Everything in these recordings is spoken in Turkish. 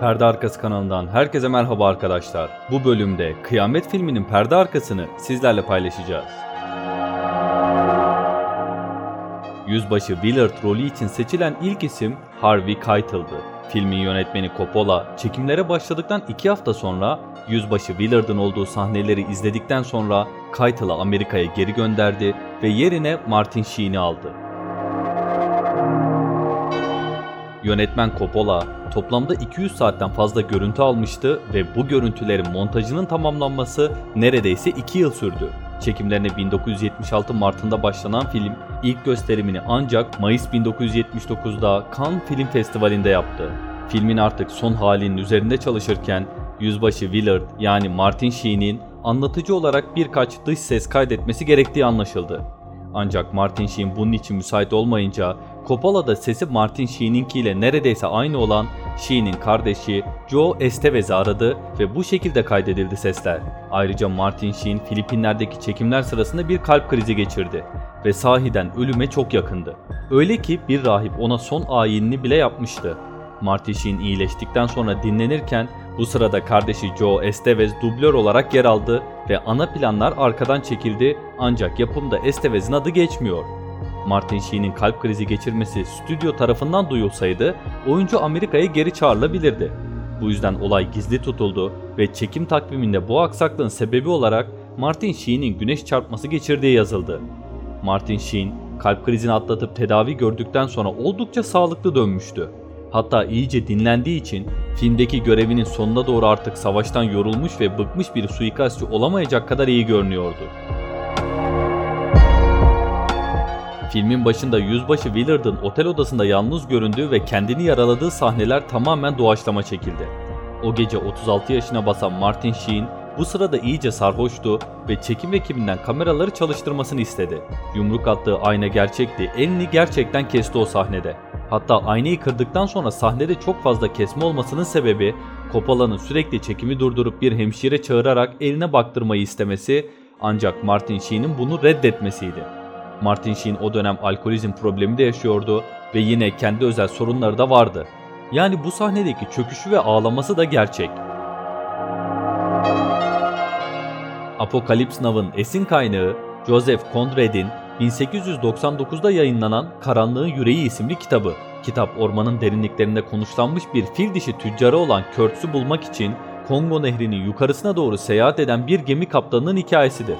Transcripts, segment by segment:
Perde Arkası kanalından herkese merhaba arkadaşlar. Bu bölümde Kıyamet filminin perde arkasını sizlerle paylaşacağız. Yüzbaşı Willard rolü için seçilen ilk isim Harvey Keitel'dı. Filmin yönetmeni Coppola, çekimlere başladıktan iki hafta sonra Yüzbaşı Willard'ın olduğu sahneleri izledikten sonra Keitel'ı Amerika'ya geri gönderdi ve yerine Martin Sheen'i aldı. Yönetmen Coppola toplamda 200 saatten fazla görüntü almıştı ve bu görüntülerin montajının tamamlanması neredeyse 2 yıl sürdü. Çekimlerine 1976 Mart'ında başlanan film ilk gösterimini ancak Mayıs 1979'da Cannes Film Festivali'nde yaptı. Filmin artık son halinin üzerinde çalışırken Yüzbaşı Willard yani Martin Sheen'in anlatıcı olarak birkaç dış ses kaydetmesi gerektiği anlaşıldı. Ancak Martin Sheen bunun için müsait olmayınca Coppola da sesi Martin Sheen'inki ile neredeyse aynı olan Sheen'in kardeşi Joe Estevez'i aradı ve bu şekilde kaydedildi sesler. Ayrıca Martin Sheen Filipinler'deki çekimler sırasında bir kalp krizi geçirdi ve sahiden ölüme çok yakındı. Öyle ki bir rahip ona son ayinini bile yapmıştı. Martin Sheen iyileştikten sonra dinlenirken bu sırada kardeşi Joe Estevez dublör olarak yer aldı ve ana planlar arkadan çekildi ancak yapımda Estevez'in adı geçmiyor. Martin Sheen'in kalp krizi geçirmesi stüdyo tarafından duyulsaydı oyuncu Amerika'ya geri çağrılabilirdi. Bu yüzden olay gizli tutuldu ve çekim takviminde bu aksaklığın sebebi olarak Martin Sheen'in güneş çarpması geçirdiği yazıldı. Martin Sheen kalp krizini atlatıp tedavi gördükten sonra oldukça sağlıklı dönmüştü. Hatta iyice dinlendiği için filmdeki görevinin sonuna doğru artık savaştan yorulmuş ve bıkmış bir suikastçı olamayacak kadar iyi görünüyordu. Filmin başında yüzbaşı Willard'ın otel odasında yalnız göründüğü ve kendini yaraladığı sahneler tamamen doğaçlama çekildi. O gece 36 yaşına basan Martin Sheen bu sırada iyice sarhoştu ve çekim ekibinden kameraları çalıştırmasını istedi. Yumruk attığı ayna gerçekti, elini gerçekten kesti o sahnede. Hatta aynayı kırdıktan sonra sahnede çok fazla kesme olmasının sebebi Coppola'nın sürekli çekimi durdurup bir hemşire çağırarak eline baktırmayı istemesi ancak Martin Sheen'in bunu reddetmesiydi. Martin Sheen o dönem alkolizm problemi de yaşıyordu ve yine kendi özel sorunları da vardı. Yani bu sahnedeki çöküşü ve ağlaması da gerçek. Apokalips Now'ın esin kaynağı Joseph Conrad'in 1899'da yayınlanan Karanlığın Yüreği isimli kitabı. Kitap ormanın derinliklerinde konuşlanmış bir fil dişi tüccarı olan Kurtz'ü bulmak için Kongo Nehri'nin yukarısına doğru seyahat eden bir gemi kaptanının hikayesidir.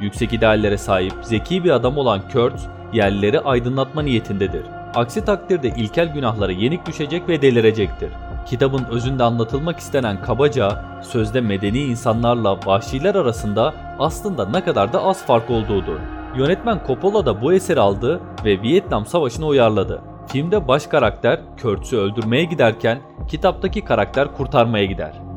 Yüksek ideallere sahip zeki bir adam olan Kurtz, yerlileri aydınlatma niyetindedir. Aksi takdirde ilkel günahlara yenik düşecek ve delirecektir. Kitabın özünde anlatılmak istenen kabaca, sözde medeni insanlarla vahşiler arasında aslında ne kadar da az fark olduğudur. Yönetmen Coppola da bu eseri aldı ve Vietnam Savaşı'nı uyarladı. Filmde baş karakter Kurtz'ü öldürmeye giderken kitaptaki karakter kurtarmaya gider.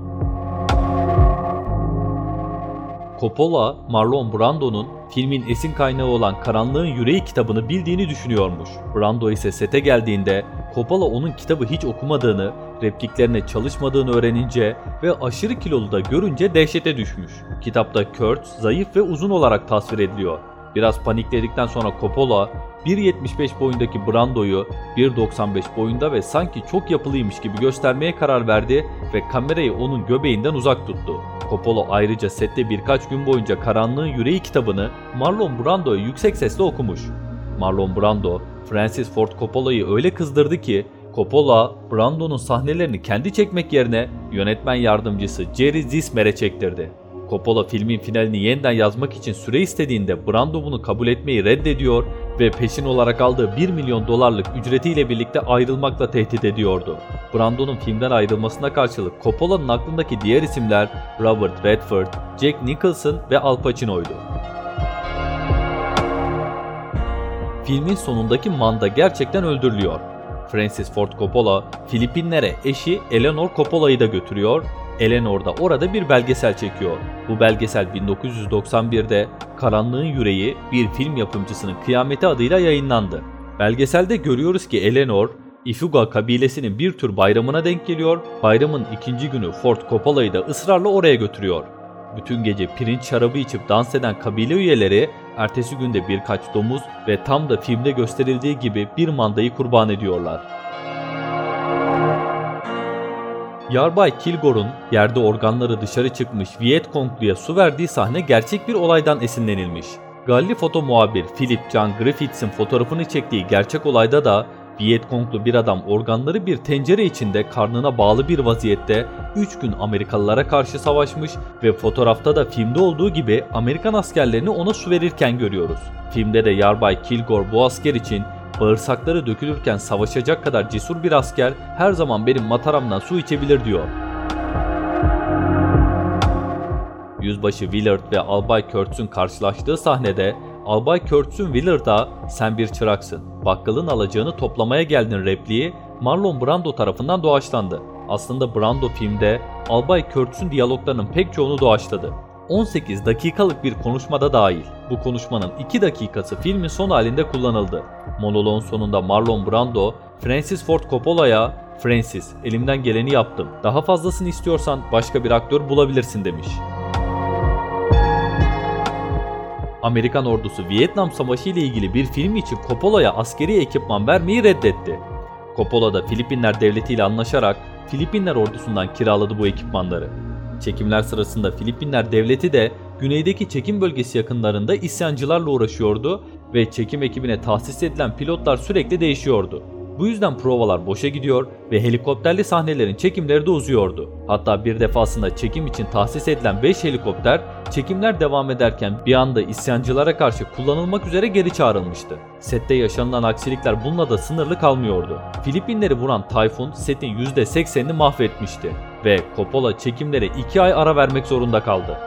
Coppola, Marlon Brando'nun filmin esin kaynağı olan Karanlığın Yüreği kitabını bildiğini düşünüyormuş. Brando ise sete geldiğinde Coppola onun kitabı hiç okumadığını, repliklerine çalışmadığını öğrenince ve aşırı kilolu da görünce dehşete düşmüş. Kitapta Kurt zayıf ve uzun olarak tasvir ediliyor. Biraz panikledikten sonra Coppola 1.75 boyundaki Brando'yu 1.95 boyunda ve sanki çok yapılıymış gibi göstermeye karar verdi ve kamerayı onun göbeğinden uzak tuttu. Coppola ayrıca sette birkaç gün boyunca Karanlığın Yüreği kitabını Marlon Brando'ya yüksek sesle okumuş. Marlon Brando, Francis Ford Coppola'yı öyle kızdırdı ki Coppola, Brando'nun sahnelerini kendi çekmek yerine yönetmen yardımcısı Jerry Zismer'e çektirdi. Coppola filmin finalini yeniden yazmak için süre istediğinde Brando bunu kabul etmeyi reddediyor ve peşin olarak aldığı 1 milyon dolarlık ücretiyle birlikte ayrılmakla tehdit ediyordu. Brando'nun filmden ayrılmasına karşılık Coppola'nın aklındaki diğer isimler Robert Redford, Jack Nicholson ve Al Pacino'ydu. Filmin sonundaki Manda gerçekten öldürülüyor. Francis Ford Coppola, Filipinlere eşi Eleanor Coppola'yı da götürüyor Eleanor da orada bir belgesel çekiyor. Bu belgesel 1991'de Karanlığın Yüreği bir film yapımcısının kıyameti adıyla yayınlandı. Belgeselde görüyoruz ki Eleanor, Ifuga kabilesinin bir tür bayramına denk geliyor. Bayramın ikinci günü Ford Coppola'yı da ısrarla oraya götürüyor. Bütün gece pirinç şarabı içip dans eden kabile üyeleri ertesi günde birkaç domuz ve tam da filmde gösterildiği gibi bir mandayı kurban ediyorlar. Yarbay Kilgore'un yerde organları dışarı çıkmış Viet Cong'luya su verdiği sahne gerçek bir olaydan esinlenilmiş. Galli foto muhabir Philip John Griffiths'in fotoğrafını çektiği gerçek olayda da Viet Cong'lu bir adam organları bir tencere içinde karnına bağlı bir vaziyette 3 gün Amerikalılara karşı savaşmış ve fotoğrafta da filmde olduğu gibi Amerikan askerlerini ona su verirken görüyoruz. Filmde de Yarbay Kilgore bu asker için bağırsakları dökülürken savaşacak kadar cesur bir asker her zaman benim mataramdan su içebilir diyor. Yüzbaşı Willard ve Albay Kurtz'un karşılaştığı sahnede Albay Kurtz'un Willard'a sen bir çıraksın, bakkalın alacağını toplamaya geldin repliği Marlon Brando tarafından doğaçlandı. Aslında Brando filmde Albay Kurtz'un diyaloglarının pek çoğunu doğaçladı. 18 dakikalık bir konuşmada dahil. Bu konuşmanın 2 dakikası filmin son halinde kullanıldı. Monoloğun sonunda Marlon Brando, Francis Ford Coppola'ya Francis, elimden geleni yaptım. Daha fazlasını istiyorsan başka bir aktör bulabilirsin demiş. Amerikan ordusu Vietnam Savaşı ile ilgili bir film için Coppola'ya askeri ekipman vermeyi reddetti. Coppola da Filipinler devleti ile anlaşarak Filipinler ordusundan kiraladı bu ekipmanları. Çekimler sırasında Filipinler devleti de güneydeki çekim bölgesi yakınlarında isyancılarla uğraşıyordu ve çekim ekibine tahsis edilen pilotlar sürekli değişiyordu. Bu yüzden provalar boşa gidiyor ve helikopterli sahnelerin çekimleri de uzuyordu. Hatta bir defasında çekim için tahsis edilen 5 helikopter çekimler devam ederken bir anda isyancılara karşı kullanılmak üzere geri çağrılmıştı. Sette yaşanılan aksilikler bununla da sınırlı kalmıyordu. Filipinleri vuran tayfun setin %80'ini mahvetmişti ve Coppola çekimlere 2 ay ara vermek zorunda kaldı.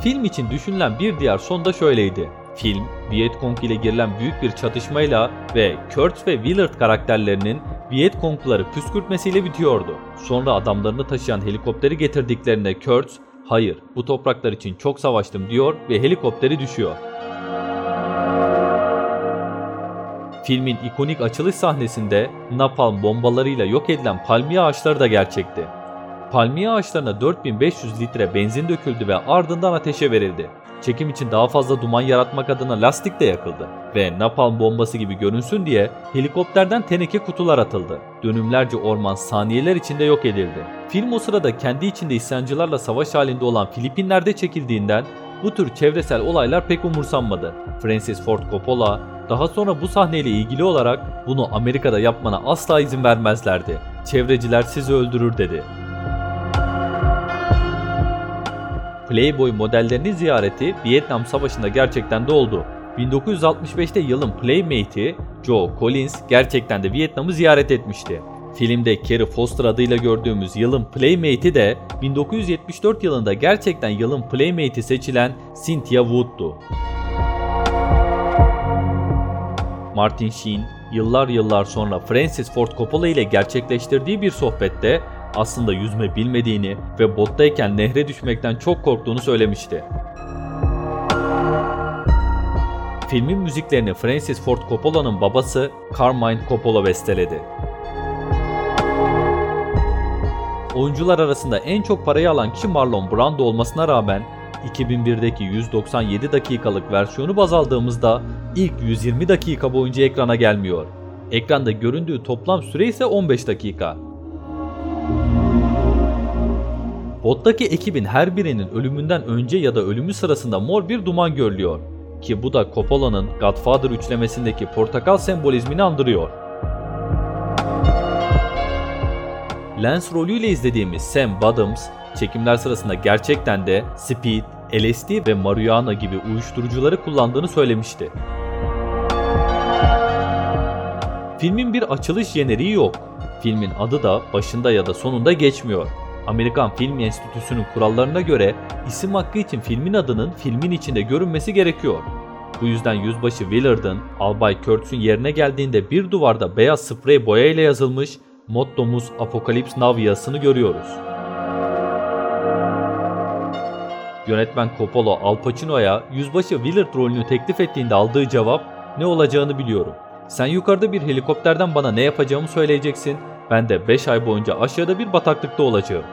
Film için düşünülen bir diğer son da şöyleydi. Film, Vietcong ile girilen büyük bir çatışmayla ve Kurt ve Willard karakterlerinin Vietkongları püskürtmesiyle bitiyordu. Sonra adamlarını taşıyan helikopteri getirdiklerinde Kurt, hayır bu topraklar için çok savaştım diyor ve helikopteri düşüyor. Filmin ikonik açılış sahnesinde napalm bombalarıyla yok edilen palmiye ağaçları da gerçekti. Palmiye ağaçlarına 4500 litre benzin döküldü ve ardından ateşe verildi. Çekim için daha fazla duman yaratmak adına lastik de yakıldı ve napalm bombası gibi görünsün diye helikopterden teneke kutular atıldı. Dönümlerce orman saniyeler içinde yok edildi. Film o sırada kendi içinde isyancılarla savaş halinde olan Filipinler'de çekildiğinden bu tür çevresel olaylar pek umursanmadı. Francis Ford Coppola daha sonra bu sahneyle ilgili olarak bunu Amerika'da yapmana asla izin vermezlerdi. Çevreciler sizi öldürür dedi. Playboy modellerini ziyareti Vietnam Savaşı'nda gerçekten de oldu. 1965'te yılın Playmate'i Joe Collins gerçekten de Vietnam'ı ziyaret etmişti. Filmde Carrie Foster adıyla gördüğümüz yılın Playmate'i de 1974 yılında gerçekten yılın Playmate'i seçilen Cynthia Wood'du. Martin Sheen yıllar yıllar sonra Francis Ford Coppola ile gerçekleştirdiği bir sohbette aslında yüzme bilmediğini ve bottayken nehre düşmekten çok korktuğunu söylemişti. Filmin müziklerini Francis Ford Coppola'nın babası Carmine Coppola besteledi. Oyuncular arasında en çok parayı alan kişi Marlon Brando olmasına rağmen 2001'deki 197 dakikalık versiyonu baz aldığımızda ilk 120 dakika boyunca ekrana gelmiyor. Ekranda göründüğü toplam süre ise 15 dakika. Bottaki ekibin her birinin ölümünden önce ya da ölümü sırasında mor bir duman görülüyor. Ki bu da Coppola'nın Godfather üçlemesindeki portakal sembolizmini andırıyor. Lens rolüyle izlediğimiz Sam Bottoms, çekimler sırasında gerçekten de speed, LSD ve marihuana gibi uyuşturucuları kullandığını söylemişti. Filmin bir açılış jeneriği yok. Filmin adı da başında ya da sonunda geçmiyor. Amerikan Film Enstitüsü'nün kurallarına göre isim hakkı için filmin adının filmin içinde görünmesi gerekiyor. Bu yüzden Yüzbaşı Willard'ın Albay Kurtz'un yerine geldiğinde bir duvarda beyaz sprey boya ile yazılmış mottomuz Apokalips Now yazısını görüyoruz. Yönetmen Coppola Al Pacino'ya Yüzbaşı Willard rolünü teklif ettiğinde aldığı cevap ne olacağını biliyorum. Sen yukarıda bir helikopterden bana ne yapacağımı söyleyeceksin. Ben de 5 ay boyunca aşağıda bir bataklıkta olacağım.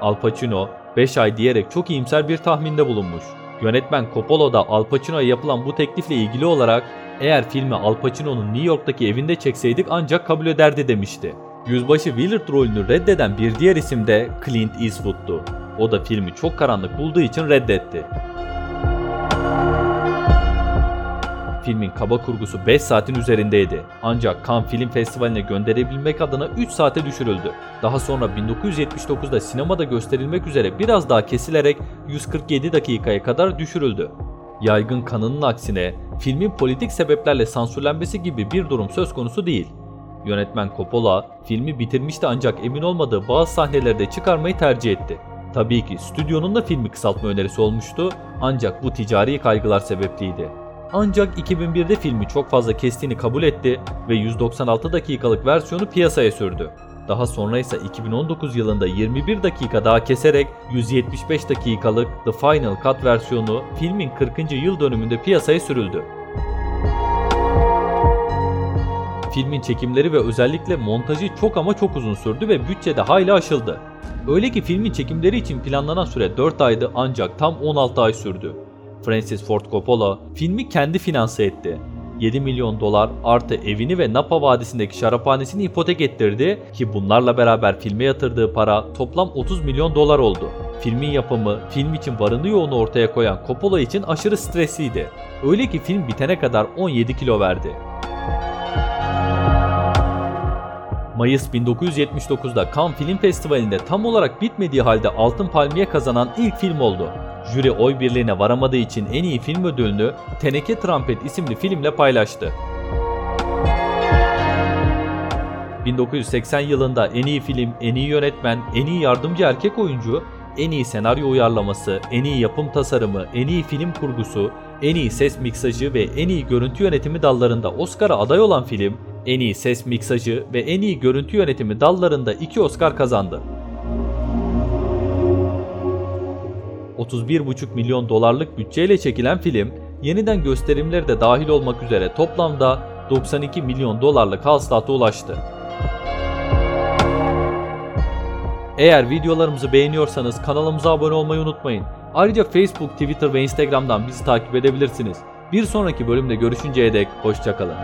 Al Pacino 5 ay diyerek çok iyimser bir tahminde bulunmuş. Yönetmen Coppola da Al Pacino'ya yapılan bu teklifle ilgili olarak eğer filmi Al Pacino'nun New York'taki evinde çekseydik ancak kabul ederdi demişti. Yüzbaşı Willard rolünü reddeden bir diğer isim de Clint Eastwood'tu. O da filmi çok karanlık bulduğu için reddetti. Filmin kaba kurgusu 5 saatin üzerindeydi. Ancak Cannes Film Festivali'ne gönderebilmek adına 3 saate düşürüldü. Daha sonra 1979'da sinemada gösterilmek üzere biraz daha kesilerek 147 dakikaya kadar düşürüldü. Yaygın kanının aksine filmin politik sebeplerle sansürlenmesi gibi bir durum söz konusu değil. Yönetmen Coppola filmi bitirmişti ancak emin olmadığı bazı sahneleri de çıkarmayı tercih etti. Tabii ki stüdyonun da filmi kısaltma önerisi olmuştu ancak bu ticari kaygılar sebepliydi. Ancak 2001'de filmi çok fazla kestiğini kabul etti ve 196 dakikalık versiyonu piyasaya sürdü. Daha sonra ise 2019 yılında 21 dakika daha keserek 175 dakikalık The Final Cut versiyonu filmin 40. yıl dönümünde piyasaya sürüldü. Filmin çekimleri ve özellikle montajı çok ama çok uzun sürdü ve bütçede hayli aşıldı. Öyle ki filmin çekimleri için planlanan süre 4 aydı ancak tam 16 ay sürdü. Francis Ford Coppola filmi kendi finanse etti. 7 milyon dolar artı evini ve Napa Vadisi'ndeki şaraphanesini ipotek ettirdi ki bunlarla beraber filme yatırdığı para toplam 30 milyon dolar oldu. Filmin yapımı, film için varını yoğunu ortaya koyan Coppola için aşırı stresliydi. Öyle ki film bitene kadar 17 kilo verdi. Mayıs 1979'da Cannes Film Festivali'nde tam olarak bitmediği halde Altın Palmiye kazanan ilk film oldu. Jüri oy birliğine varamadığı için en iyi film ödülünü Teneke Trampet isimli filmle paylaştı. 1980 yılında en iyi film, en iyi yönetmen, en iyi yardımcı erkek oyuncu, en iyi senaryo uyarlaması, en iyi yapım tasarımı, en iyi film kurgusu, en iyi ses miksajı ve en iyi görüntü yönetimi dallarında Oscar'a aday olan film, en iyi ses miksajı ve en iyi görüntü yönetimi dallarında 2 Oscar kazandı. 31,5 milyon dolarlık bütçeyle çekilen film, yeniden gösterimleri de dahil olmak üzere toplamda 92 milyon dolarlık hasılata ulaştı. Eğer videolarımızı beğeniyorsanız kanalımıza abone olmayı unutmayın. Ayrıca Facebook, Twitter ve Instagram'dan bizi takip edebilirsiniz. Bir sonraki bölümde görüşünceye dek hoşçakalın.